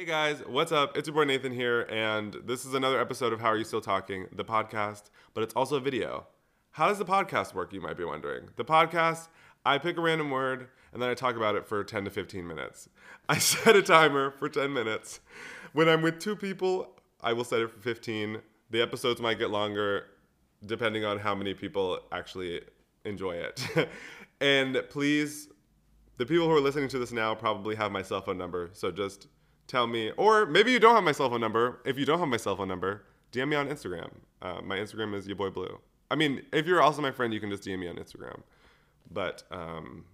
Hey guys, what's up? It's your boy Nathan here, and this is another episode of How Are You Still Talking, the podcast, but it's also a video. How does the podcast work, you might be wondering? The podcast, I pick a random word and then I talk about it for 10 to 15 minutes. I set a timer for 10 minutes. When I'm with two people, I will set it for 15. The episodes might get longer depending on how many people actually enjoy it. and please, the people who are listening to this now probably have my cell phone number, so just tell me, or maybe you don't have my cell phone number. If you don't have my cell phone number, DM me on Instagram. Uh, my Instagram is your boy blue. I mean, if you're also my friend, you can just DM me on Instagram. But um,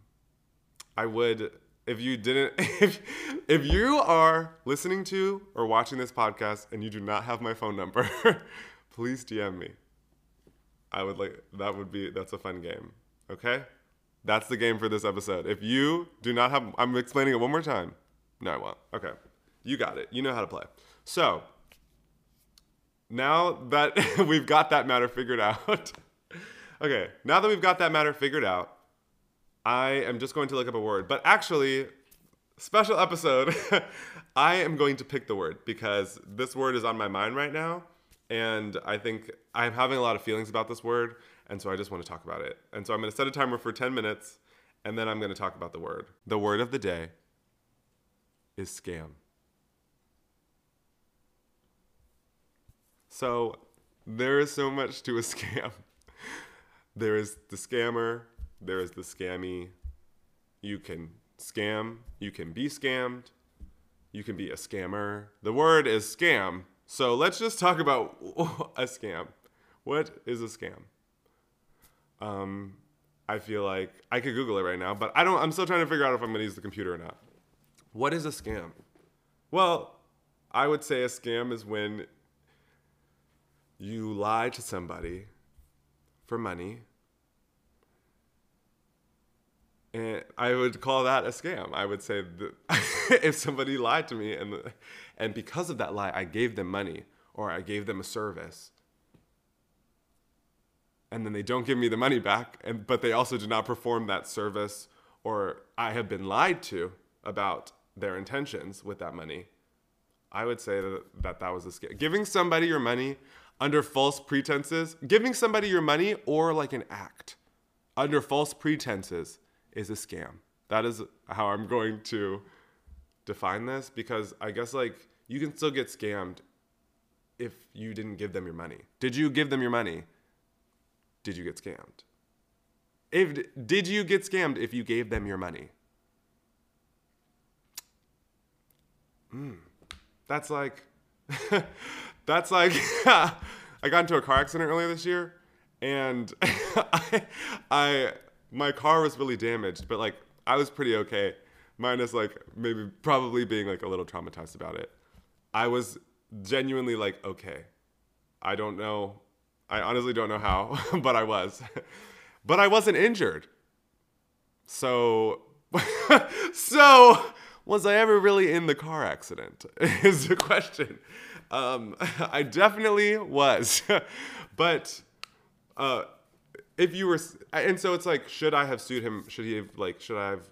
I would, if you didn't, if if you are listening to or watching this podcast and you do not have my phone number, please DM me. I would like that would be that's a fun game. Okay, that's the game for this episode. If you do not have, I'm explaining it one more time. No, I won't. Okay. You got it. You know how to play. So, now that we've got that matter figured out, okay, now that we've got that matter figured out, I am just going to look up a word. But actually, special episode, I am going to pick the word because this word is on my mind right now. And I think I'm having a lot of feelings about this word. And so I just want to talk about it. And so I'm going to set a timer for 10 minutes and then I'm going to talk about the word. The word of the day is scam. So there is so much to a scam. There is the scammer, there is the scammy. You can scam, you can be scammed, you can be a scammer. The word is scam. So let's just talk about a scam. What is a scam? Um, I feel like I could Google it right now, but I don't. I'm still trying to figure out if I'm going to use the computer or not. What is a scam? Well, I would say a scam is when you lie to somebody for money. And I would call that a scam. I would say that if somebody lied to me and and because of that lie I gave them money or I gave them a service and then they don't give me the money back and but they also do not perform that service or I have been lied to about their intentions with that money. I would say that that, that was a scam. Giving somebody your money under false pretenses, giving somebody your money or like an act under false pretenses is a scam. That is how I'm going to define this because I guess like you can still get scammed if you didn't give them your money. Did you give them your money? Did you get scammed? If did you get scammed if you gave them your money? Mm, that's like that's like I got into a car accident earlier this year, and I, I my car was really damaged, but like I was pretty okay, minus like maybe probably being like a little traumatized about it. I was genuinely like okay, I don't know, I honestly don't know how, but I was, but I wasn't injured. So, so was I ever really in the car accident? Is the question. Um, I definitely was, but uh, if you were, and so it's like, should I have sued him? Should he have like, should I have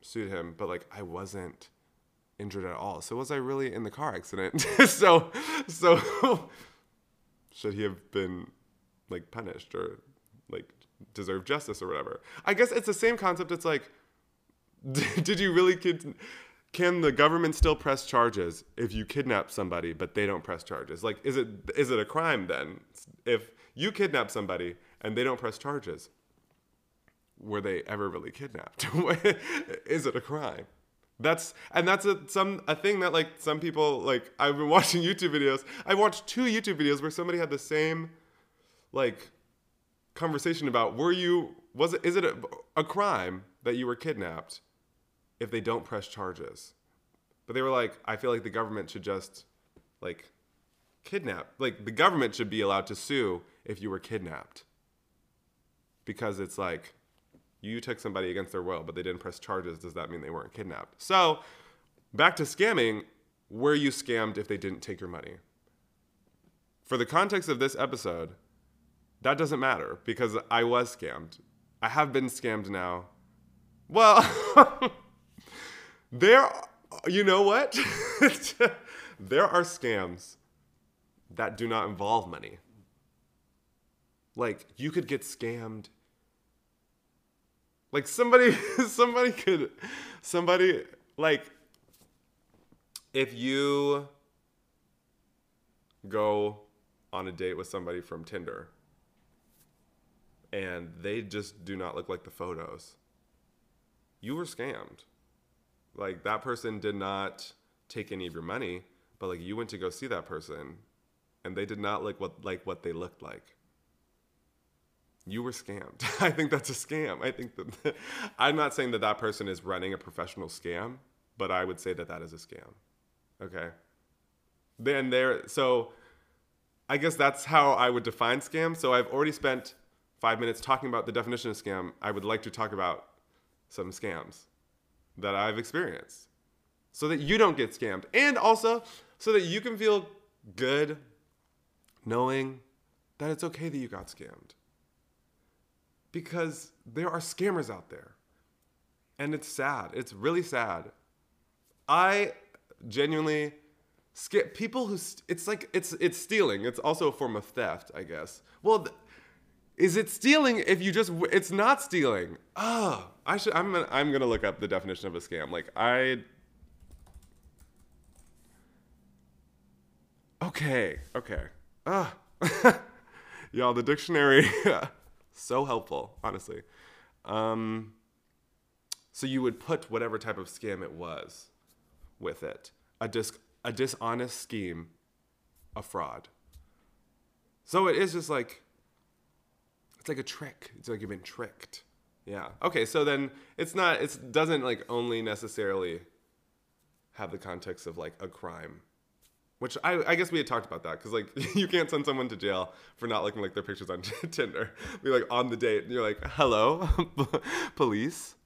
sued him? But like, I wasn't injured at all. So was I really in the car accident? so, so should he have been like punished or like deserve justice or whatever? I guess it's the same concept. It's like, did you really kid? Can the government still press charges if you kidnap somebody but they don't press charges? Like is it is it a crime then? If you kidnap somebody and they don't press charges were they ever really kidnapped? Is it a crime? That's and that's a some a thing that like some people like I've been watching YouTube videos. I watched two YouTube videos where somebody had the same like conversation about were you was it is it a, a crime that you were kidnapped if they don't press charges. But they were like, I feel like the government should just like kidnap. Like the government should be allowed to sue if you were kidnapped. Because it's like you took somebody against their will, but they didn't press charges. Does that mean they weren't kidnapped? So, back to scamming, were you scammed if they didn't take your money? For the context of this episode, that doesn't matter because I was scammed. I have been scammed now. Well, there you know what? there are scams that do not involve money. Like you could get scammed. Like somebody somebody could somebody like if you go on a date with somebody from Tinder and they just do not look like the photos, you were scammed. Like that person did not take any of your money, but like you went to go see that person and they did not look what like what they looked like. You were scammed. I think that's a scam. I think that I'm not saying that that person is running a professional scam, but I would say that that is a scam. Okay. Then there so I guess that's how I would define scam. So I've already spent 5 minutes talking about the definition of scam. I would like to talk about some scams that I've experienced so that you don't get scammed and also so that you can feel good knowing that it's okay that you got scammed. Because there are scammers out there. And it's sad. It's really sad. I genuinely skip people who st- it's like it's it's stealing. It's also a form of theft, I guess. Well, th- is it stealing if you just it's not stealing? Oh, I should I'm gonna, I'm to look up the definition of a scam. Like I Okay, okay. Ah. Y'all, the dictionary so helpful, honestly. Um so you would put whatever type of scam it was with it. A dis a dishonest scheme, a fraud. So it is just like it's like a trick. It's like you've been tricked. Yeah. Okay, so then it's not it doesn't like only necessarily have the context of like a crime. Which I, I guess we had talked about that because like you can't send someone to jail for not looking like their pictures on Tinder. Be like on the date and you're like, hello, police.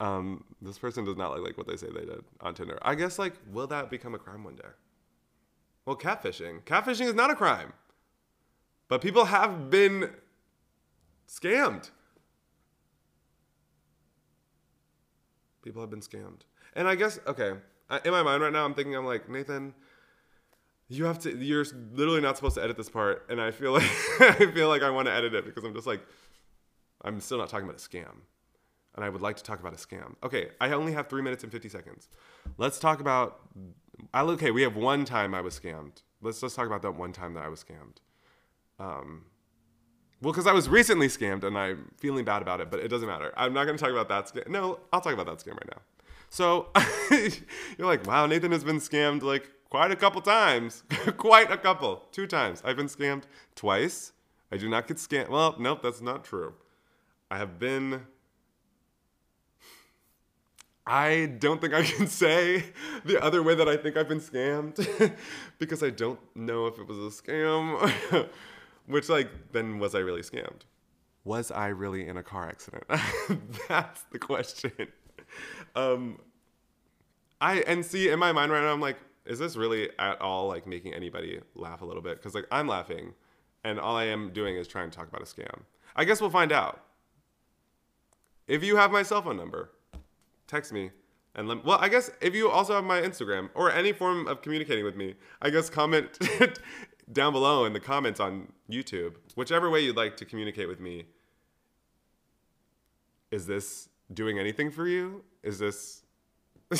Um, this person does not look like what they say they did on Tinder. I guess like will that become a crime one day? Well, catfishing. Catfishing is not a crime, but people have been scammed. People have been scammed, and I guess okay. In my mind right now, I'm thinking I'm like Nathan you have to you're literally not supposed to edit this part and i feel like i feel like i want to edit it because i'm just like i'm still not talking about a scam. And i would like to talk about a scam. Okay i only have three minutes and 50 seconds. Let's talk about okay we have one time i was scammed. Let's just talk about that one time that i was scammed. Um, well because i was recently scammed and i'm feeling bad about it but it doesn't matter i'm not going to talk about that scam no i'll talk about that scam right now so you're like wow nathan has been scammed like quite a couple times. quite a couple. Two times. I've been scammed twice. I do not get scammed. Well, nope, that's not true. I have been. I don't think I can say the other way that I think I've been scammed because I don't know if it was a scam. Which, like, then was I really scammed? Was I really in a car accident? That's the question. Um, I and see in my mind right now, I'm like, is this really at all like making anybody laugh a little bit? Because like I'm laughing, and all I am doing is trying to talk about a scam. I guess we'll find out. If you have my cell phone number, text me. And let, well, I guess if you also have my Instagram or any form of communicating with me, I guess comment down below in the comments on YouTube, whichever way you'd like to communicate with me. Is this doing anything for you? Is this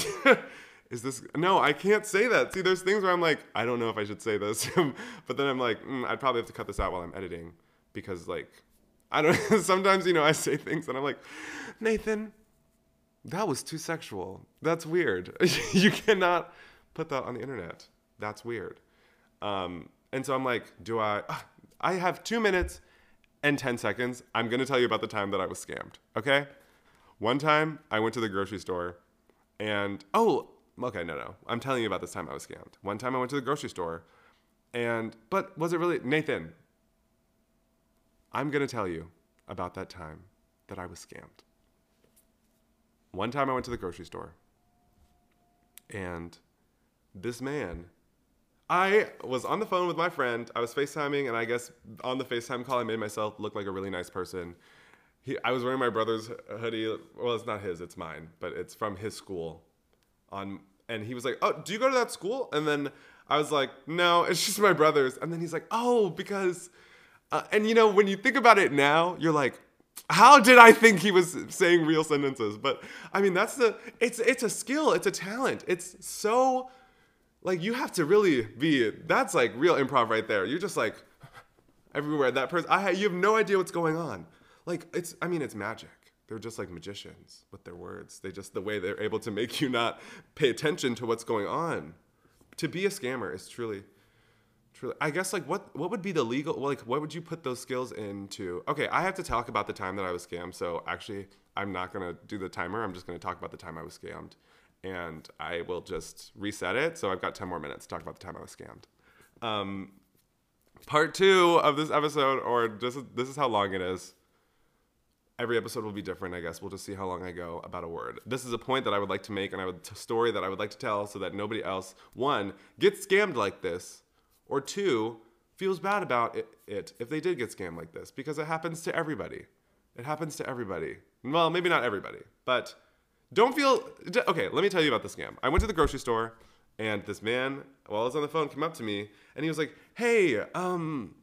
is this no i can't say that see there's things where i'm like i don't know if i should say this but then i'm like mm, i'd probably have to cut this out while i'm editing because like i don't sometimes you know i say things and i'm like nathan that was too sexual that's weird you cannot put that on the internet that's weird um, and so i'm like do i i have two minutes and 10 seconds i'm going to tell you about the time that i was scammed okay one time i went to the grocery store and oh okay, no, no. I'm telling you about this time I was scammed. One time I went to the grocery store, and, but was it really, Nathan, I'm going to tell you about that time that I was scammed. One time I went to the grocery store, and this man, I was on the phone with my friend. I was FaceTiming, and I guess on the FaceTime call, I made myself look like a really nice person. He, I was wearing my brother's hoodie. Well, it's not his, it's mine, but it's from his school on and he was like, "Oh, do you go to that school?" And then I was like, "No, it's just my brother's." And then he's like, "Oh, because," uh, and you know, when you think about it now, you're like, "How did I think he was saying real sentences?" But I mean, that's the it's it's a skill, it's a talent, it's so like you have to really be. That's like real improv right there. You're just like everywhere. That person, I you have no idea what's going on. Like it's, I mean, it's magic they're just like magicians with their words. They just the way they're able to make you not pay attention to what's going on. To be a scammer is truly truly I guess like what what would be the legal like what would you put those skills into? Okay, I have to talk about the time that I was scammed. So actually, I'm not going to do the timer. I'm just going to talk about the time I was scammed. And I will just reset it. So I've got 10 more minutes to talk about the time I was scammed. Um, part two of this episode, or just this is how long it is every episode will be different, I guess. We'll just see how long I go about a word. This is a point that I would like to make and I would a story that I would like to tell so that nobody else one gets scammed like this or two feels bad about it, it if they did get scammed like this because it happens to everybody. It happens to everybody. Well, maybe not everybody, but don't feel okay, let me tell you about the scam. I went to the grocery store and this man while I was on the phone came up to me and he was like, "Hey, um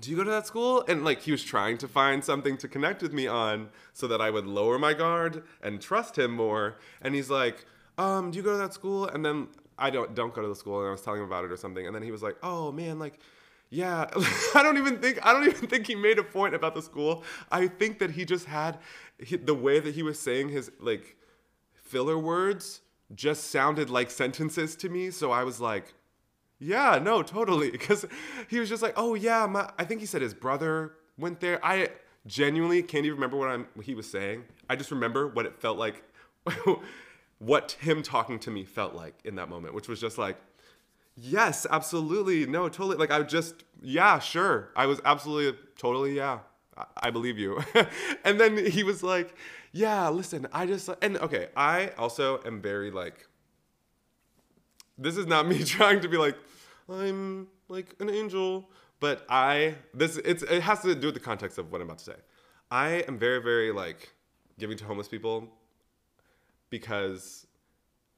do you go to that school? And like he was trying to find something to connect with me on so that I would lower my guard and trust him more. And he's like, um, do you go to that school? And then I don't don't go to the school and I was telling him about it or something. And then he was like, oh man, like yeah, I don't even think I don't even think he made a point about the school. I think that he just had he, the way that he was saying his like filler words just sounded like sentences to me. So I was like, yeah, no, totally. Because he was just like, oh yeah, my, I think he said his brother went there. I genuinely can't even remember what I'm what he was saying. I just remember what it felt like, what him talking to me felt like in that moment, which was just like, yes, absolutely, no, totally. Like I just, yeah, sure. I was absolutely, totally, yeah. I, I believe you. and then he was like, yeah, listen, I just, and okay, I also am very like this is not me trying to be like, I'm like an angel, but I this it's it has to do with the context of what I'm about to say. I am very very like giving to homeless people because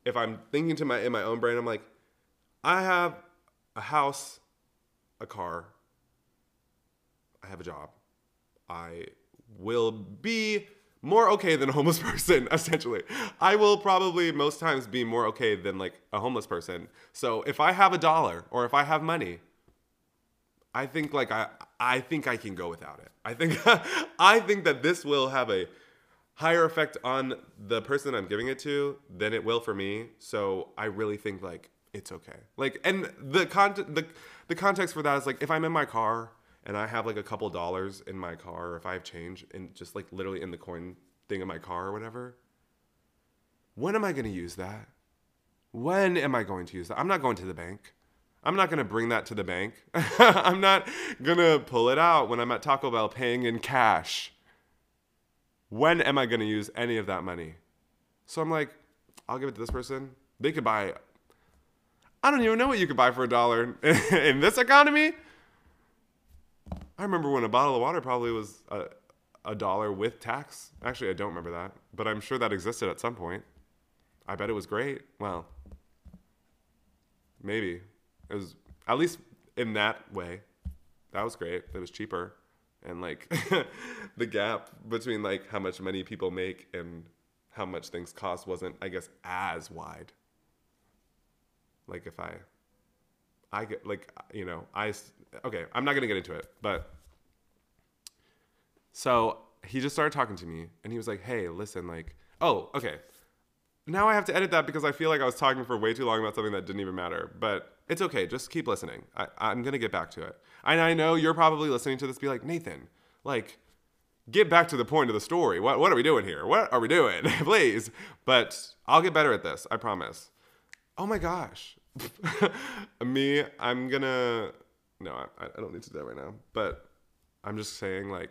if I'm thinking to my in my own brain, I'm like, I have a house, a car, I have a job, I will be more okay than a homeless person essentially. I will probably most times be more okay than like a homeless person. So if i have a dollar or if i have money i think like i i think i can go without it. I think i think that this will have a higher effect on the person i'm giving it to than it will for me. So i really think like it's okay. Like and the con the, the context for that is like if i'm in my car and I have like a couple dollars in my car, or if I have change and just like literally in the coin thing in my car or whatever, when am I going to use that? When am I going to use that? I'm not going to the bank. I'm not going to bring that to the bank. I'm not going to pull it out when I'm at Taco Bell paying in cash. When am I going to use any of that money? So I'm like, I'll give it to this person. They could buy, I don't even know what you could buy for a dollar in this economy. I remember when a bottle of water probably was a, a dollar with tax. Actually, I don't remember that, but I'm sure that existed at some point. I bet it was great. Well, maybe it was at least in that way. That was great. It was cheaper, and like the gap between like how much money people make and how much things cost wasn't, I guess, as wide. Like if I, I get like you know I okay, I'm not gonna get into it, but so he just started talking to me, and he was like, "Hey, listen, like, oh, okay." Now I have to edit that because I feel like I was talking for way too long about something that didn't even matter. But it's okay. Just keep listening. I, I'm gonna get back to it. And I know you're probably listening to this, be like, Nathan, like, get back to the point of the story. What what are we doing here? What are we doing? Please. But I'll get better at this. I promise. Oh my gosh. me, I'm gonna no, I, I don't need to do that right now. But I'm just saying, like,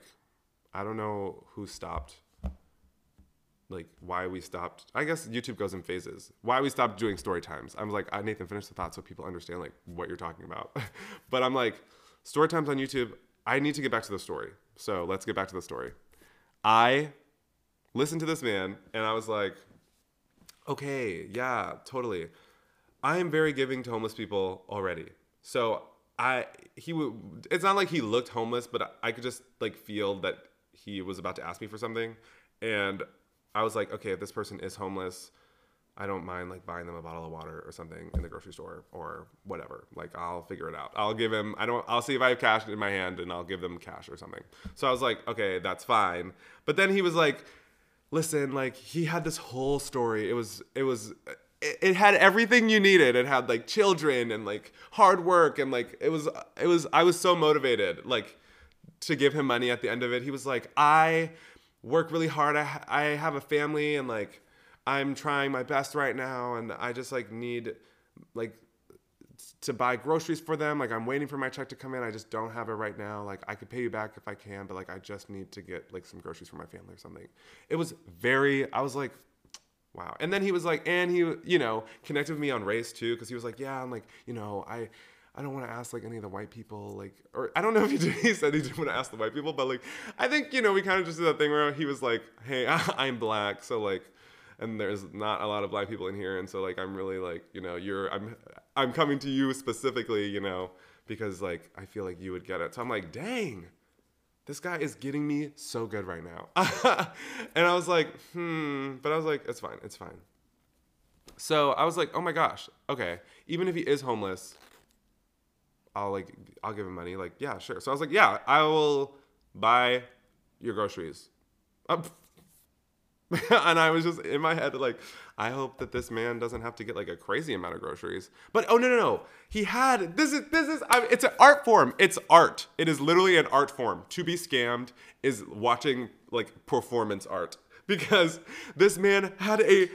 I don't know who stopped, like, why we stopped. I guess YouTube goes in phases. Why we stopped doing story times. I was like, I Nathan, finish the thought so people understand like what you're talking about. but I'm like, story times on YouTube. I need to get back to the story. So let's get back to the story. I listened to this man and I was like, okay, yeah, totally. I am very giving to homeless people already. So I he would it's not like he looked homeless, but I could just like feel that he was about to ask me for something and I was like, okay, if this person is homeless, I don't mind like buying them a bottle of water or something in the grocery store or whatever. Like I'll figure it out. I'll give him I don't I'll see if I have cash in my hand and I'll give them cash or something. So I was like, okay, that's fine. But then he was like, listen, like he had this whole story. It was it was it, had everything you needed. It had like children and like hard work and like it was it was I was so motivated like to give him money at the end of it. He was like, I work really hard. I, I have a family and like I'm trying my best right now and I just like need like to buy groceries for them. Like I'm waiting for my check to come in. I just don't have it right now. Like I could pay you back if I can, but like I just need to get like some groceries for my family or something. It was very I was like wow. And then he was like and he you know connected with me on race too cuz he was like yeah, I'm like, you know, I I don't want to ask like any of the white people, like, or I don't know if he did. He said he didn't want to ask the white people, but like, I think you know we kind of just did that thing where he was like, "Hey, I'm black, so like, and there's not a lot of black people in here, and so like, I'm really like, you know, you're, I'm, I'm coming to you specifically, you know, because like I feel like you would get it. So I'm like, dang, this guy is getting me so good right now, and I was like, hmm, but I was like, it's fine, it's fine. So I was like, oh my gosh, okay, even if he is homeless I'll like I'll give him money. Like, yeah, sure. So I was like, yeah, I will buy your groceries. and I was just in my head like, I hope that this man doesn't have to get like a crazy amount of groceries. But oh no no no, he had this is this is I, it's an art form. It's art. It is literally an art form. To be scammed is watching like performance art because this man had a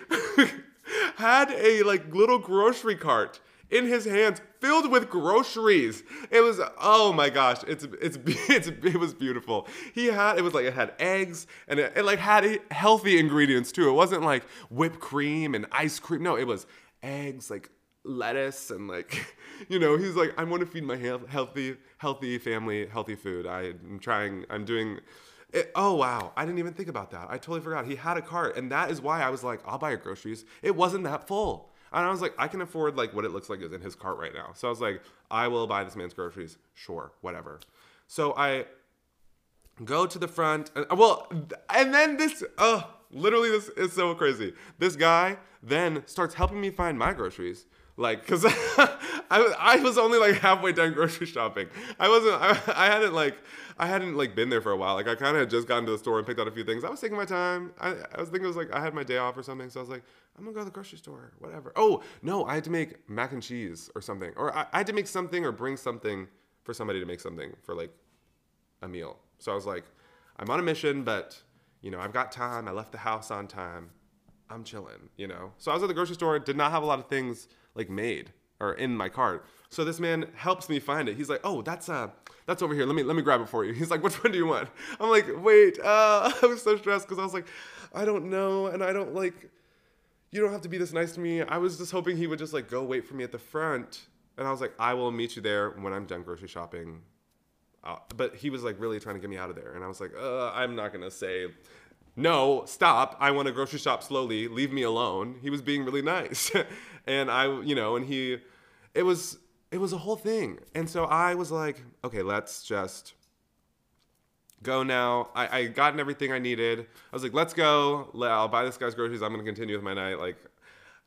had a like little grocery cart in his hands filled with groceries. It was oh my gosh, it's it's, it's it was beautiful. He had it was like it had eggs and it, it like had healthy ingredients too. It wasn't like whipped cream and ice cream. No, it was eggs like lettuce and like you know he's like i want to feed my healthy healthy family healthy food i'm trying i'm doing it, oh wow i didn't even think about that i totally forgot he had a cart and that is why i was like i'll buy your groceries it wasn't that full and I was like, I can afford like what it looks like is in his cart right now. So I was like, I will buy this man's groceries. Sure, whatever. So I go to the front. And, well, and then this, oh, literally, this is so crazy. This guy then starts helping me find my groceries. Like, cause I, I was only like halfway done grocery shopping. I wasn't, I, I hadn't like, I hadn't like been there for a while. Like I kind of had just got into the store and picked out a few things. I was taking my time. I, I was thinking it was like I had my day off or something. So I was like, I'm gonna go to the grocery store, whatever. Oh no, I had to make mac and cheese or something, or I, I had to make something or bring something for somebody to make something for like a meal. So I was like, I'm on a mission, but you know I've got time. I left the house on time. I'm chilling, you know. So I was at the grocery store, did not have a lot of things like made or in my cart. So this man helps me find it. He's like, "Oh, that's uh that's over here. Let me let me grab it for you." He's like, "Which one do you want?" I'm like, "Wait." Uh, I was so stressed because I was like, "I don't know," and I don't like you don't have to be this nice to me. I was just hoping he would just like go wait for me at the front. And I was like, I will meet you there when I'm done grocery shopping. Uh, but he was like really trying to get me out of there. And I was like, uh, I'm not to say, no, stop. I want to grocery shop slowly. Leave me alone. He was being really nice. and I, you know, and he, it was, it was a whole thing. And so I was like, okay, let's just go now. I, I gotten everything I needed. I was like, let's go. I'll buy this guy's groceries. I'm gonna continue with my night. Like,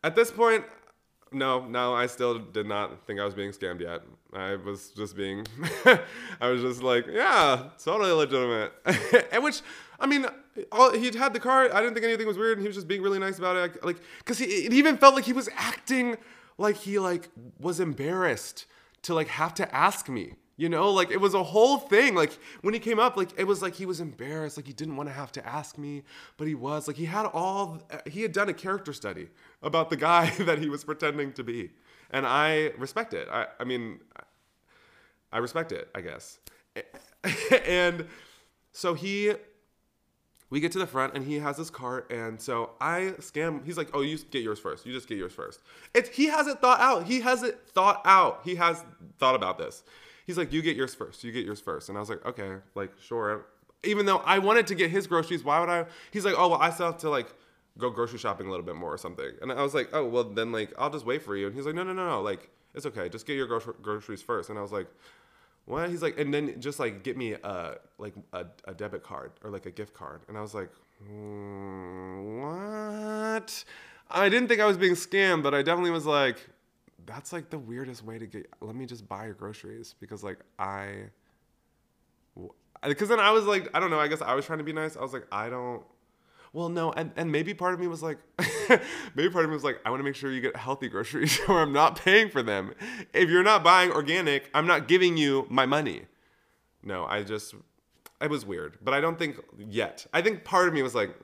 at this point, no, no, I still did not think I was being scammed yet. I was just being, I was just like, yeah, totally legitimate. and which, I mean, all, he'd had the car. I didn't think anything was weird, and he was just being really nice about it. Like, cause he, it even felt like he was acting like he like was embarrassed to like have to ask me. You know, like it was a whole thing. Like when he came up, like it was like he was embarrassed, like he didn't want to have to ask me, but he was. Like he had all uh, he had done a character study about the guy that he was pretending to be. And I respect it. I I mean I respect it, I guess. and so he we get to the front and he has his cart and so i scam he's like oh you get yours first you just get yours first it's he has it thought out he has it thought out he has thought about this he's like, you get yours first. You get yours first. And I was like, okay, like sure. Even though I wanted to get his groceries, why would I? He's like, oh well, I still have to like go grocery shopping a little bit more or something. And I was like, oh, well, then like I'll just wait for you. And he's like, no, no, no, no, like it's okay, just get your gro- groceries first. And I was like, what? He's like, and then just like get me a like a, a debit card or like a gift card. And I was like, mm, what? I didn't think I was being scammed, but I definitely was like, that's like the weirdest way to get. Let me just buy your groceries because like I. Because then I was like, I don't know. I guess I was trying to be nice. I was like, I don't well, no, and, and maybe part of me was like, maybe part of me was like, I want to make sure you get healthy groceries or I'm not paying for them. If you're not buying organic, I'm not giving you my money. No, I just, it was weird, but I don't think yet. I think part of me was like,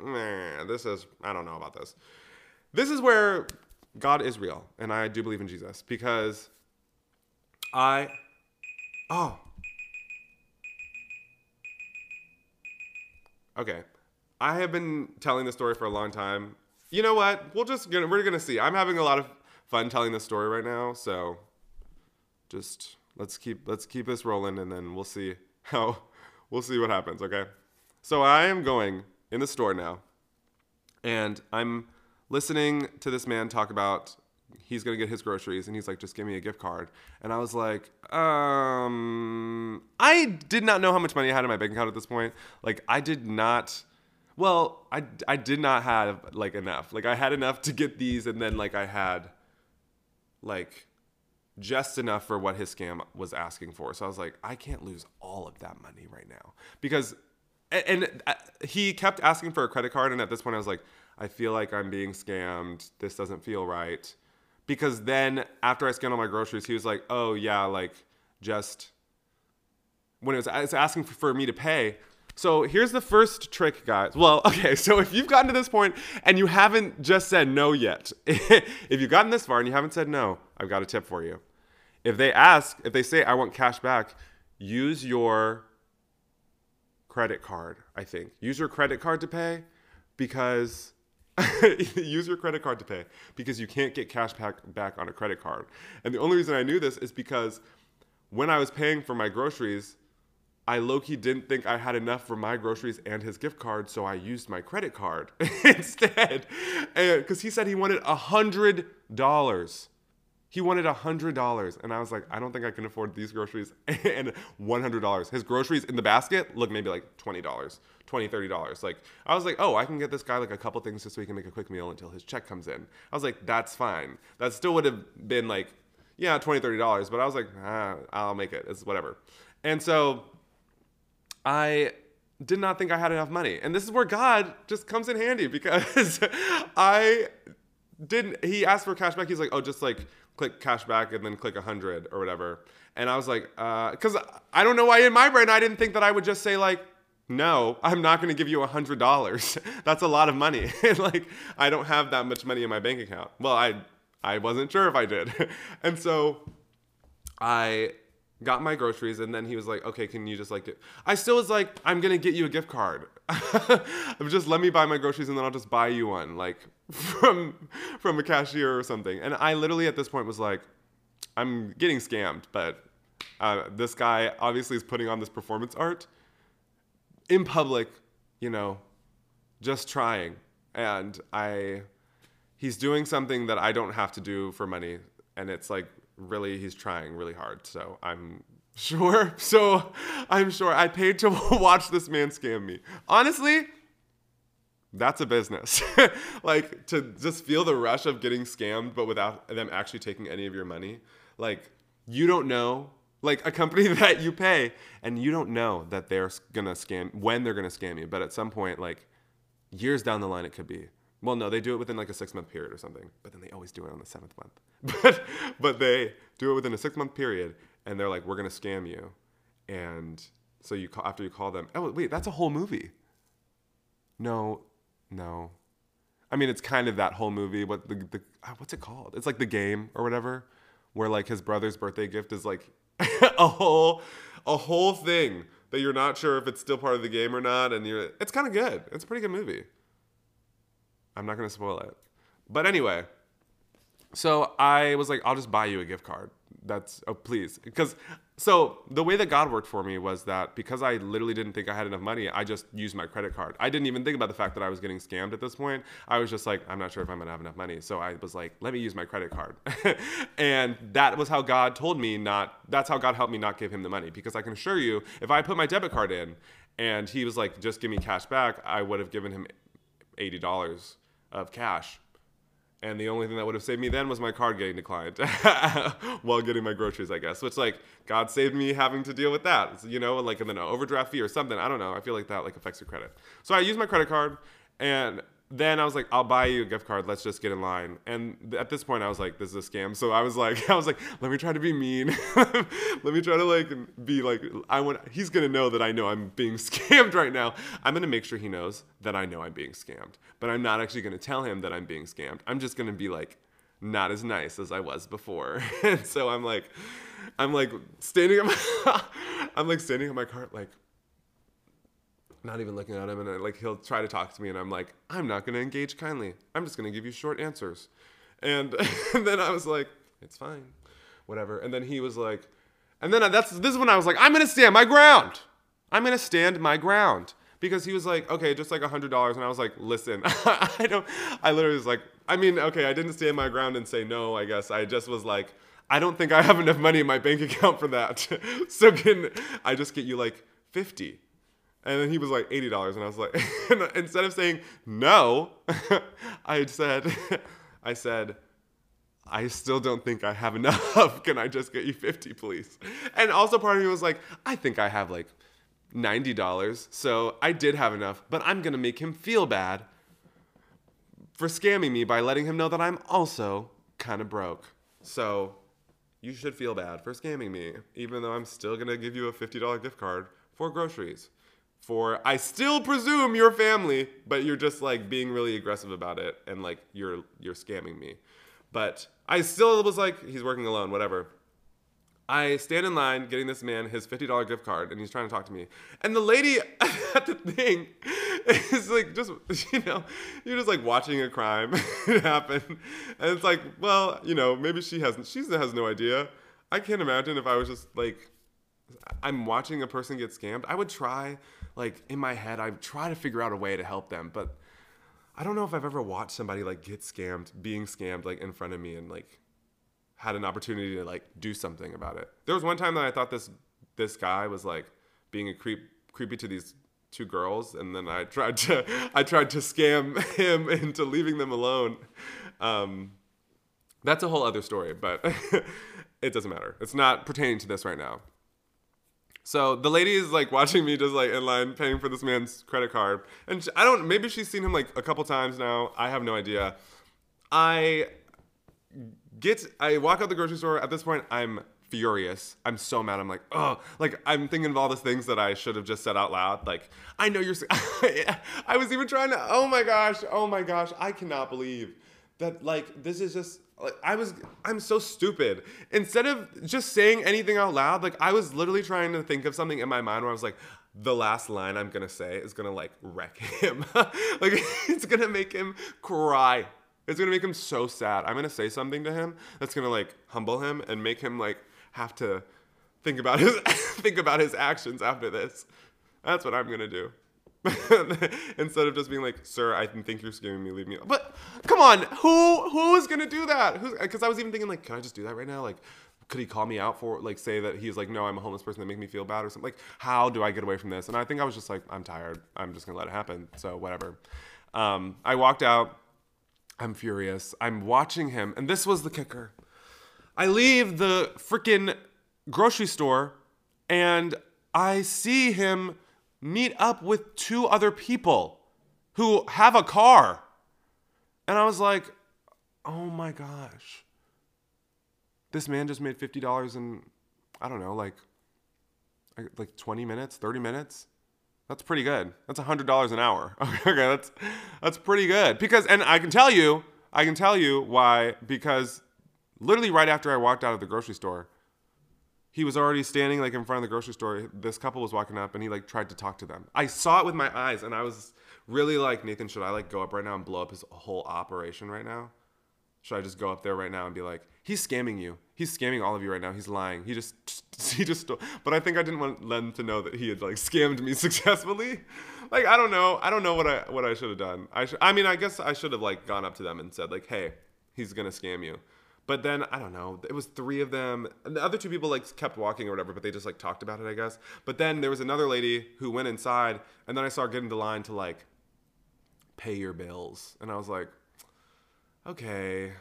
this is, I don't know about this. This is where God is real, and I do believe in Jesus because I, oh, okay. I have been telling this story for a long time. You know what? We'll just gonna, we're gonna see. I'm having a lot of fun telling this story right now, so just let's keep let's keep this rolling, and then we'll see how we'll see what happens. Okay. So I am going in the store now, and I'm listening to this man talk about he's gonna get his groceries and he's like just give me a gift card and i was like um i did not know how much money i had in my bank account at this point like i did not well, I, I did not have like enough. Like I had enough to get these, and then like I had like just enough for what his scam was asking for. So I was like, I can't lose all of that money right now because, and, and uh, he kept asking for a credit card, and at this point I was like, I feel like I'm being scammed. This doesn't feel right. Because then after I scanned all my groceries, he was like, oh yeah, like just when it was, asking for me to pay, so here's the first trick, guys. Well, okay, so if you've gotten to this point and you haven't just said no yet, if you've gotten this far and you haven't said no, I've got a tip for you. If they ask, if they say, I want cash back, use your credit card, I think. Use your credit card to pay because. use your credit card to pay because you can't get cash back, back on a credit card. And the only reason I knew this is because when I was paying for my groceries, I lowkey didn't think I had enough for my groceries and his gift card, so I used my credit card instead. Because he said he wanted a hundred dollars. He wanted a hundred dollars, and I was like, I don't think I can afford these groceries and one hundred dollars. His groceries in the basket look maybe like twenty dollars, 20 30 dollars. Like I was like, oh, I can get this guy like a couple things just so he can make a quick meal until his check comes in. I was like, that's fine. That still would have been like, yeah, 20 30 dollars, but I was like, ah, I'll make it. It's whatever. And so I did not think I had enough money. And this is where God just comes in handy because I didn't, he asked for cashback. He's like, oh, just like click cashback and then click a hundred or whatever. And I was like, uh, cause I don't know why in my brain I didn't think that I would just say like, no, I'm not going to give you a hundred dollars. That's a lot of money. like I don't have that much money in my bank account. Well, I, I wasn't sure if I did. and so I got my groceries, and then he was like, "Okay, can you just like?" Do-? I still was like, "I'm gonna get you a gift card. just let me buy my groceries, and then I'll just buy you one, like from from a cashier or something." And I literally at this point was like, "I'm getting scammed," but uh, this guy obviously is putting on this performance art in public, you know, just trying, and I. He's doing something that I don't have to do for money, and it's like really he's trying really hard. So I'm sure. So I'm sure I paid to watch this man scam me. Honestly, that's a business. like to just feel the rush of getting scammed, but without them actually taking any of your money. Like you don't know. Like a company that you pay and you don't know that they're gonna scam when they're gonna scam you. But at some point, like years down the line, it could be. Well, no, they do it within like a six month period or something, but then they always do it on the seventh month. But but they do it within a six month period, and they're like, we're gonna scam you, and so you call after you call them. Oh wait, that's a whole movie. No, no. I mean, it's kind of that whole movie. What the, the uh, what's it called? It's like the game or whatever, where like his brother's birthday gift is like a whole a whole thing that you're not sure if it's still part of the game or not, and you're it's kind of good. It's a pretty good movie. I'm not going to spoil it. But anyway, so I was like, I'll just buy you a gift card. that's oh please. Because so the way that god worked for me was that because i literally didn't think i had enough money i just used my credit card. I didn't even think about the fact that i was getting scammed at this point. I was just like i'm not sure if i'm gonna have enough money. So i was like let me use my credit card. And that was how god told me not that's how god helped me not give him the money. Because i can assure you if i put my debit card in and he was like just give me cash back i would have given him $80 of cash and the only thing that would have saved me then was my card getting declined while getting my groceries, I guess. Which like God saved me having to deal with that, you know, like and then an overdraft fee or something. I don't know. I feel like that like affects your credit. So I used my credit card, and then I was like, I'll buy you a gift card. Let's just get in line. And at this point, I was like, this is a scam. So I was like, I was like, let me try to be mean. let me try to like be like, I want. He's gonna know that I know I'm being scammed right now. I'm gonna make sure he knows that I know I'm being scammed. But I'm not actually gonna tell him that I'm being scammed. I'm just gonna be like, not as nice as I was before. and so I'm like, I'm like standing my, I'm like standing at my cart like not even looking at him and I, like he'll try to talk to me and i'm like i'm not going to engage kindly. I'm just going to give you short answers. And, and then i was like it's fine. Whatever. And then he was like and then I, that's this is when i was like i'm going to stand my ground. I'm going to stand my ground. Because he was like okay just like a hundred dollars. And i was like listen i don't i literally was like i mean okay i didn't stand my ground and say no i guess. I just was like i don't think i have enough money in my bank account for that. So can i just get you like 50 and then he was like eighty dollars, and I was like, instead of saying no, I said, I said, I still don't think I have enough. Can I just get you fifty, please? And also part of me was like, I think I have like ninety dollars, so I did have enough, but I'm gonna make him feel bad for scamming me by letting him know that I'm also kind of broke. So you should feel bad for scamming me, even though I'm still gonna give you a fifty dollar gift card for groceries for I still presume your family, but you're just like being really aggressive about it and like you're you're scamming me. But I still was like, he's working alone, whatever. I stand in line getting this man his $50 gift card and he's trying to talk to me. And the lady at the thing is like, just, you know, you're just like watching a crime happen. And it's like, well, you know, maybe she hasn't, she has no idea. I can't imagine if I was just like, I'm watching a person get scammed. I would try like in my head, I try to figure out a way to help them, but I don't know if I've ever watched somebody like get scammed, being scammed like in front of me and like had an opportunity to like do something about it. There was one time that I thought this this guy was like being a creep creepy to these two girls and then I tried to I tried to scam him into leaving them alone. Um, that's a whole other story, but it doesn't matter. It's not pertaining to this right now. So the lady is like watching me just like in line paying for this man's credit card. And she, I don't, maybe she's seen him like a couple times now. I have no idea. I get, I walk out the grocery store. At this point, I'm furious. I'm so mad. I'm like, oh, like I'm thinking of all the things that I should have just said out loud. Like, I know you're, I was even trying to, oh my gosh, oh my gosh, I cannot believe that like this is just like I was I'm so stupid. Instead of just saying anything out loud, like I was literally trying to think of something in my mind where I was like, the last line I'm gonna say is gonna like wreck him. like it's gonna make him cry. It's gonna make him so sad. I'm gonna say something to him that's gonna like humble him and make him like have to think about his think about his actions after this. That's what I'm gonna do. Instead of just being like, "Sir, I think you're scaring me. Leave me." But come on, who who is gonna do that? Because I was even thinking like, can I just do that right now? Like, could he call me out for like say that he's like, no, I'm a homeless person that make me feel bad or something? Like, how do I get away from this? And I think I was just like, I'm tired. I'm just gonna let it happen. So whatever. Um, I walked out. I'm furious. I'm watching him, and this was the kicker. I leave the freaking grocery store, and I see him meet up with two other people who have a car. And I was like, oh my gosh. This man just made $50 in, I don't know, like, like 20 minutes, 30 minutes. That's pretty good. That's $100 an hour. okay, that's, that's pretty good. Because, and I can tell you, I can tell you why, because literally right after I walked out of the grocery store, he was already standing like in front of the grocery store. This couple was walking up and he like tried to talk to them. I saw it with my eyes and I was really like, Nathan, should I like go up right now and blow up his whole operation right now? Should I just go up there right now and be like, he's scamming you. He's scamming all of you right now. He's lying. He just, he just, stole. but I think I didn't want Len to know that he had like scammed me successfully. Like, I don't know. I don't know what I, what I should have done. I should, I mean, I guess I should have like gone up to them and said like, hey, he's going to scam you. But then I don't know. It was three of them, and the other two people like kept walking or whatever. But they just like talked about it, I guess. But then there was another lady who went inside, and then I saw her get line to like pay your bills, and I was like, okay.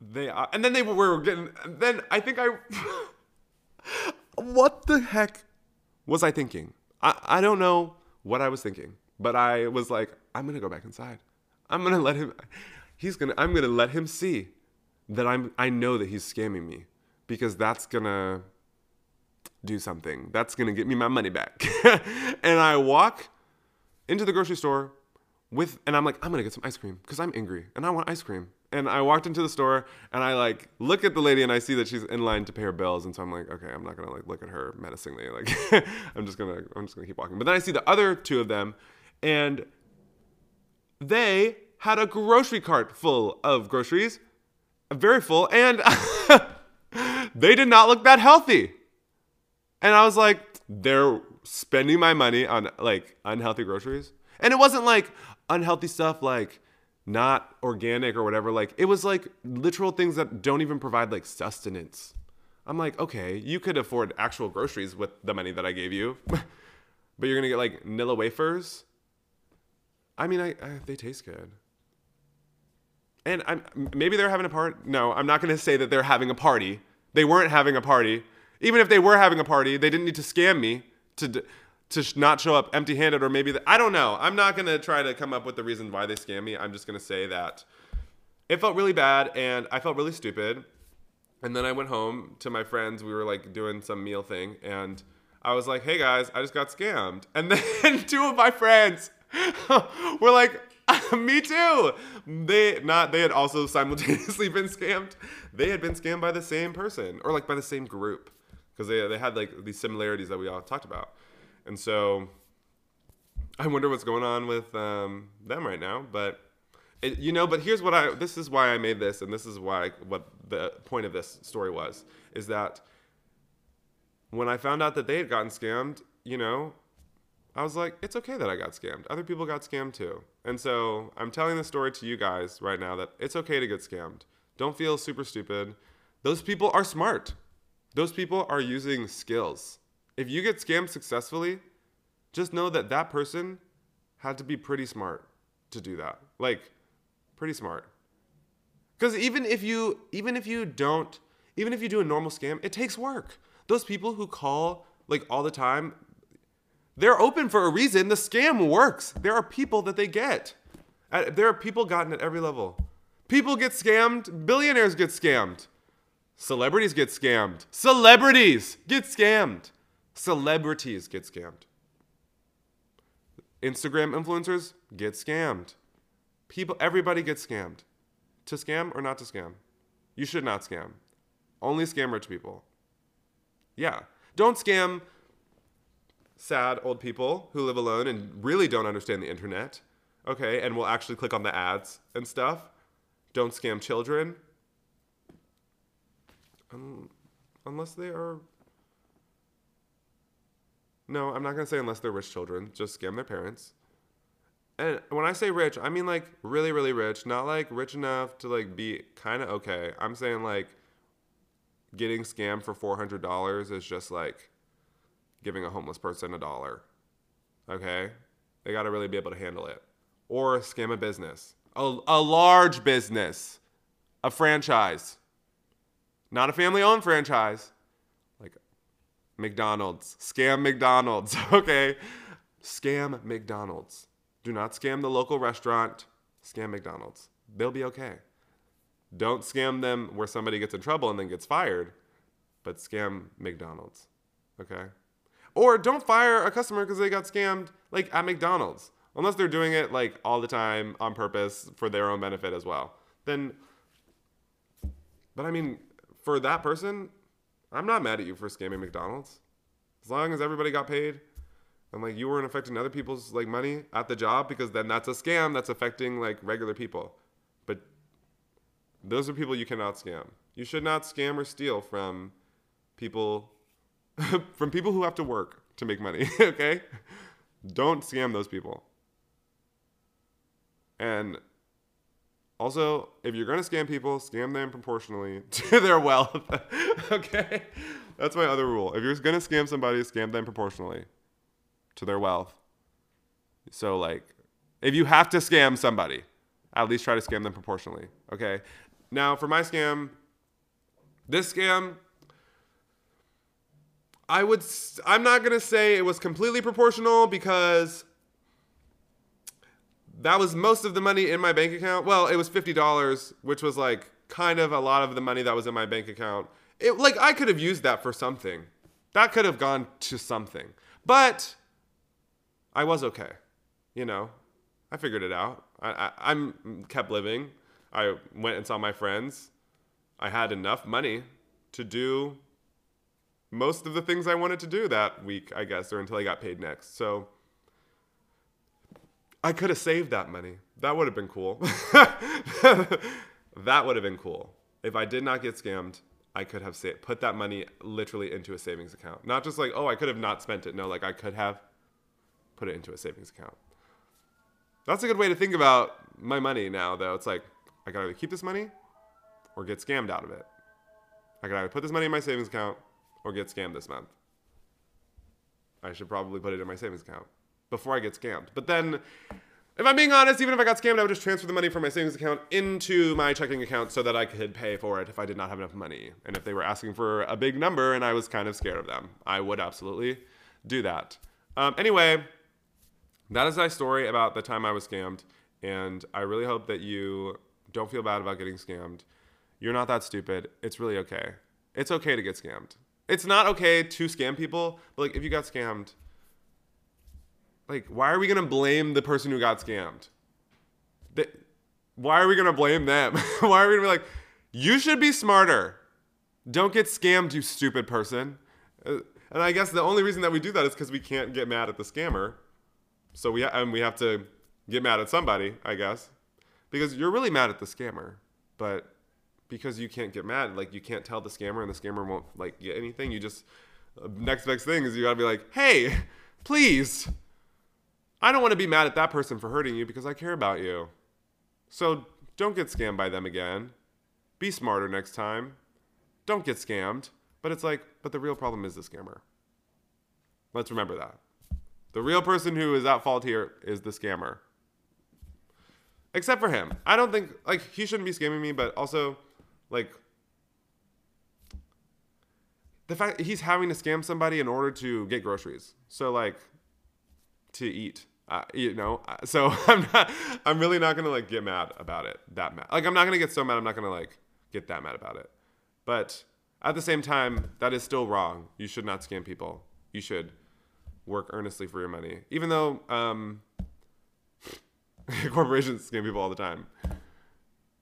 They are, and then they were getting. Then I think I. what the heck was I thinking? I I don't know what I was thinking, but I was like, I'm gonna go back inside. I'm gonna let him he's gonna i'm gonna let him see that i'm i know that he's scamming me because that's gonna do something. That's gonna get me my money back. And i walk into the grocery store with and i'm like i'm gonna get some ice cream because i'm angry and i want ice cream. And i walked into the store and i like look at the lady and i see that she's in line to pay her bills. And so i'm like okay i'm not gonna like look at her menacingly like i'm just gonna i'm just gonna keep walking. But then i see the other two of them and they had a grocery cart full of groceries, very full, and they did not look that healthy. And I was like, they're spending my money on like unhealthy groceries. And it wasn't like unhealthy stuff like not organic or whatever. Like it was like literal things that don't even provide like sustenance. I'm like, okay, you could afford actual groceries with the money that I gave you, but you're gonna get like Nilla wafers. I mean, I, I they taste good and I'm, maybe they're having a party. No, I'm not going to say that they're having a party. They weren't having a party. Even if they were having a party, they didn't need to scam me to to not show up empty-handed, or maybe the, I don't know. I'm not going to try to come up with the reason why they scam me. I'm just going to say that it felt really bad, and I felt really stupid. And then I went home to my friends. We were like doing some meal thing, and I was like, "Hey guys, I just got scammed." And then two of my friends were like, Me too. They not they had also simultaneously been scammed. They had been scammed by the same person or like by the same group because they they had like these similarities that we all talked about. And so I wonder what's going on with um, them right now, but it, you know, but here's what I this is why I made this and this is why what the point of this story was is that when I found out that they had gotten scammed, you know, I was like, it's okay that I got scammed. Other people got scammed too. And so I'm telling the story to you guys right now that it's okay to get scammed. Don't feel super stupid. Those people are smart. Those people are using skills. If you get scammed successfully, just know that that person had to be pretty smart to do that. Like pretty smart. Cuz even if you even if you don't even if you do a normal scam, it takes work. Those people who call like all the time, they're open for a reason. The scam works. There are people that they get. Uh, there are people gotten at every level. People get scammed. Billionaires get scammed. Celebrities get scammed. Celebrities get scammed. Celebrities get scammed. Instagram influencers get scammed. People, everybody gets scammed. To scam or not to scam? You should not scam. Only scam rich people. Yeah. Don't scam sad old people who live alone and really don't understand the internet, okay, and will actually click on the ads and stuff. Don't scam children. Um, unless they are. No, I'm not going to say unless they're rich children. Just scam their parents. And when I say rich, I mean like really, really rich, not like rich enough to like be kind of okay. I'm saying like getting scammed for $400 is just like giving a homeless person a dollar. Okay? They got to really be able to handle it. Or scam a business, a, a large business, a franchise, not a family owned franchise, like McDonald's. Scam McDonald's, okay? Scam McDonald's. Do not scam the local restaurant, scam McDonald's. They'll be okay. Don't scam them where somebody gets in trouble and then gets fired, but scam McDonald's, okay? Or don't fire a customer because they got scammed like at McDonald's. Unless they're doing it like all the time on purpose for their own benefit as well. Then But I mean, for that person, I'm not mad at you for scamming McDonald's. As long as everybody got paid and like you weren't affecting other people's like money at the job because then that's a scam that's affecting like regular people. But those are people you cannot scam. You should not scam or steal from people from people who have to work to make money, okay? Don't scam those people. And also, if you're going to scam people, scam them proportionally to their wealth. okay? That's my other rule. If you're going to scam somebody, scam them proportionally to their wealth. So, like, if you have to scam somebody, at least try to scam them proportionally. Okay? Now, for my scam, this scam, I would, I'm not to say it was completely proportional because that was most of the money in my bank account. Well, it was $50, which was like kind of a lot of the money that was in my bank account. It like I could have used that for something. That could have gone to something. But I was okay. You know, I figured it out. I, I am mm, kept living. I went and saw my friends. I had enough money to do most of the things I wanted to do that week, I guess, or until I got paid next. So I could have saved that money. That would have been cool. that would have been cool. If I did not get scammed, I could have put that money literally into a savings account. Not just like, oh, I could have not spent it. No, like I could have put it into a savings account. That's a good way to think about my money now, though. It's like, I gotta keep this money or get scammed out of it. I could either put this money in my savings account or get scammed this month. I should probably put it in my savings account before I get scammed. But then, if I'm being honest, even if I got scammed, I would just transfer the money from my savings account into my checking account so that I could pay for it if I did not have enough money. And if they were asking for a big number and I was kind of scared of them, I would absolutely do that. Um, anyway, that is my story about the time I was scammed. And I really hope that you don't feel bad about getting scammed. You're not that stupid. It's really okay. It's okay to get scammed. It's not okay to scam people, but like if you got scammed, like why are we gonna blame the person who got scammed? Why are we gonna blame them? why are we gonna be like, you should be smarter. Don't get scammed, you stupid person. Uh, and I guess the only reason that we do that is because we can't get mad at the scammer. So we and we have to get mad at somebody, I guess, because you're really mad at the scammer, but because you can't get mad, like you can't tell the scammer and the scammer won't like get anything. You just uh, next next thing is you gotta be like, hey, please I don't want to be mad at that person for hurting you because I care about you. So don't get scammed by them again. Be smarter next time. Don't get scammed. But it's like, but the real problem is the scammer. Let's remember that. The real person who is at fault here is the scammer. Except for him. I don't think, like, he shouldn't be scamming me, but also, like, the fact he's having to scam somebody in order to get groceries. So, like, to eat. Uh, you know, uh, so I'm not, I'm really not gonna like get mad about it. That mad, like I'm not gonna get so mad. I'm not gonna like get that mad about it. But at the same time, that is still wrong. You should not scam people. You should work earnestly for your money, even though um, corporations scam people all the time.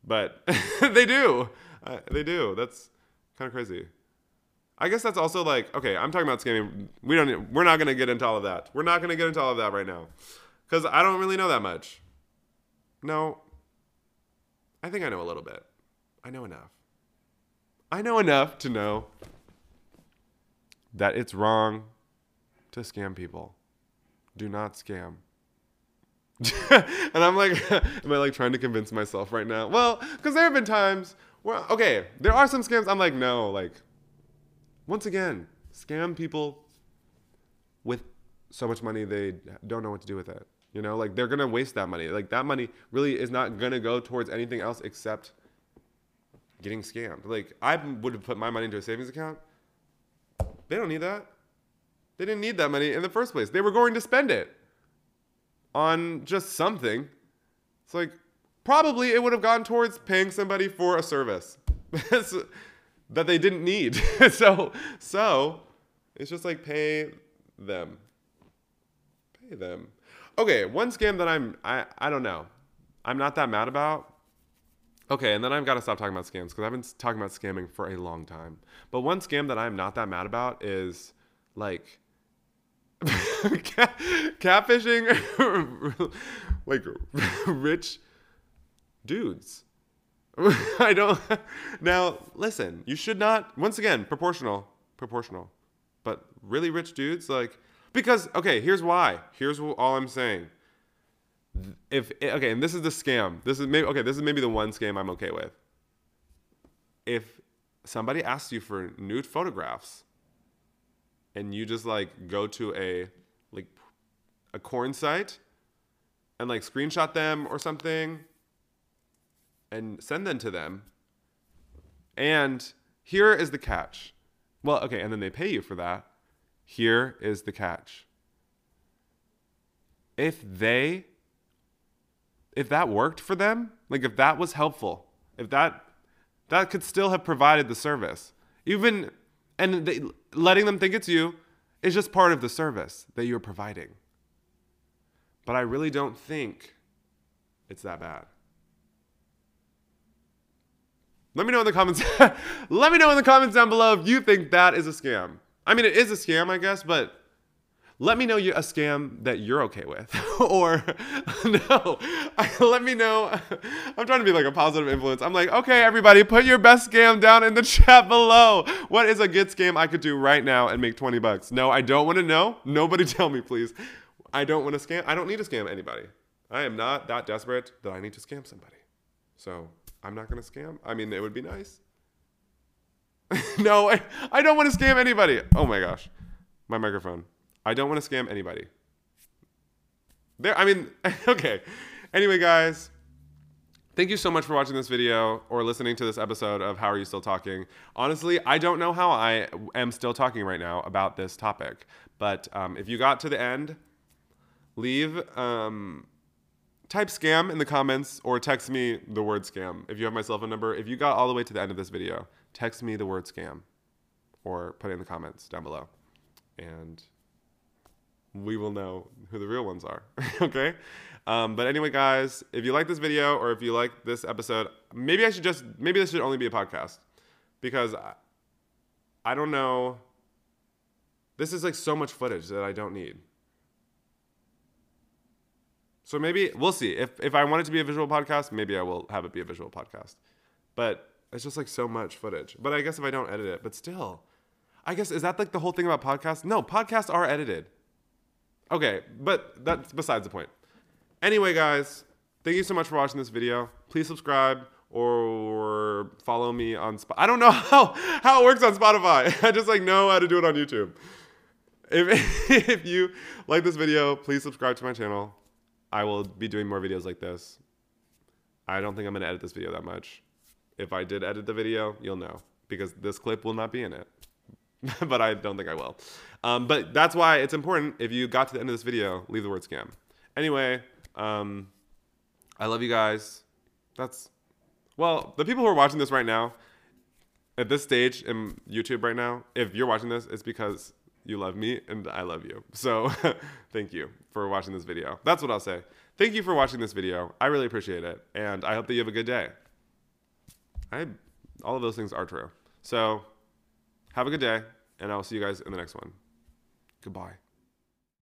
But they do. Uh, they do. That's kind of crazy. I guess that's also like okay. I'm talking about scamming. We don't. We're not gonna get into all of that. We're not gonna get into all of that right now, because I don't really know that much. No. I think I know a little bit. I know enough. I know enough to know that it's wrong to scam people. Do not scam. and I'm like, am I like trying to convince myself right now? Well, because there have been times where, okay, there are some scams. I'm like, no, like, once again, scam people with so much money they don't know what to do with it. You know, like they're gonna waste that money. Like that money really is not gonna go towards anything else except getting scammed. Like I would have put my money into a savings account. They don't need that. They didn't need that money in the first place. They were going to spend it on just something. It's like probably it would have gone towards paying somebody for a service. that they didn't need. so so it's just like pay them. Pay them. Okay, one scam that I'm I I don't know. I'm not that mad about. Okay, and then I've got to stop talking about scams because I've been talking about scamming for a long time. But one scam that I'm not that mad about is like cat, catfishing like rich dudes I don't. Now, listen, you should not, once again, proportional, proportional. But really rich dudes, like, because, okay, here's why. Here's all I'm saying. If, okay, and this is the scam. This is maybe, okay, this is maybe the one scam I'm okay with. If somebody asks you for nude photographs and you just like go to a, like, a corn site and like screenshot them or something and send them to them. And here is the catch. Well, okay, and then they pay you for that. Here is the catch. If they if that worked for them, like if that was helpful, if that that could still have provided the service. Even and they, letting them think it's you is just part of the service that you're providing. But I really don't think it's that bad. Let me know in the comments. let me know in the comments down below if you think that is a scam. I mean, it is a scam, I guess, but let me know you a scam that you're okay with. or no, let me know. I'm trying to be like a positive influence. I'm like, okay, everybody, put your best scam down in the chat below. What is a good scam I could do right now and make 20 bucks? No, I don't want to know. Nobody tell me, please. I don't want to scam. I don't need to scam anybody. I am not that desperate that I need to scam somebody. So I'm not to scam. I mean, it would be nice. no, I, I don't want to scam anybody. Oh my gosh. My microphone. I don't want to scam anybody. There, I mean, okay. Anyway, guys, thank you so much for watching this video or listening to this episode of How Are You Still Talking? Honestly, I don't know how I am still talking right now about this topic, but um, if you got to the end, leave um, type scam in the comments or text me the word scam if you have my cell phone number. If you got all the way to the end of this video, text me the word scam or put it in the comments down below. And we will know who the real ones are. okay? Um, but anyway, guys, if you like this video or if you like this episode, maybe I should just, maybe this should only be a podcast because I, I don't know. This is like so much footage that I don't need. So maybe we'll see. If if I want it to be a visual podcast, maybe I will have it be a visual podcast. But it's just like so much footage. But I guess if I don't edit it, but still, I guess is that like the whole thing about podcasts? No, podcasts are edited. Okay, but that's besides the point. Anyway, guys, thank you so much for watching this video. Please subscribe or follow me on Spotify. I don't know how how it works on Spotify. I just like know how to do it on YouTube. If if you like this video, please subscribe to my channel. I will be doing more videos like this. I don't think I'm going to edit this video that much. If I did edit the video, you'll know because this clip will not be in it. but I don't think I will. Um, but that's why it's important if you got to the end of this video, leave the word scam. Anyway, um, I love you guys. That's, well, the people who are watching this right now, at this stage in YouTube right now, if you're watching this, it's because you love me and I love you. So thank you for watching this video. That's what I'll say. Thank you for watching this video. I really appreciate it. And I hope that you have a good day. I, all of those things are true. So have a good day and I'll see you guys in the next one. Goodbye.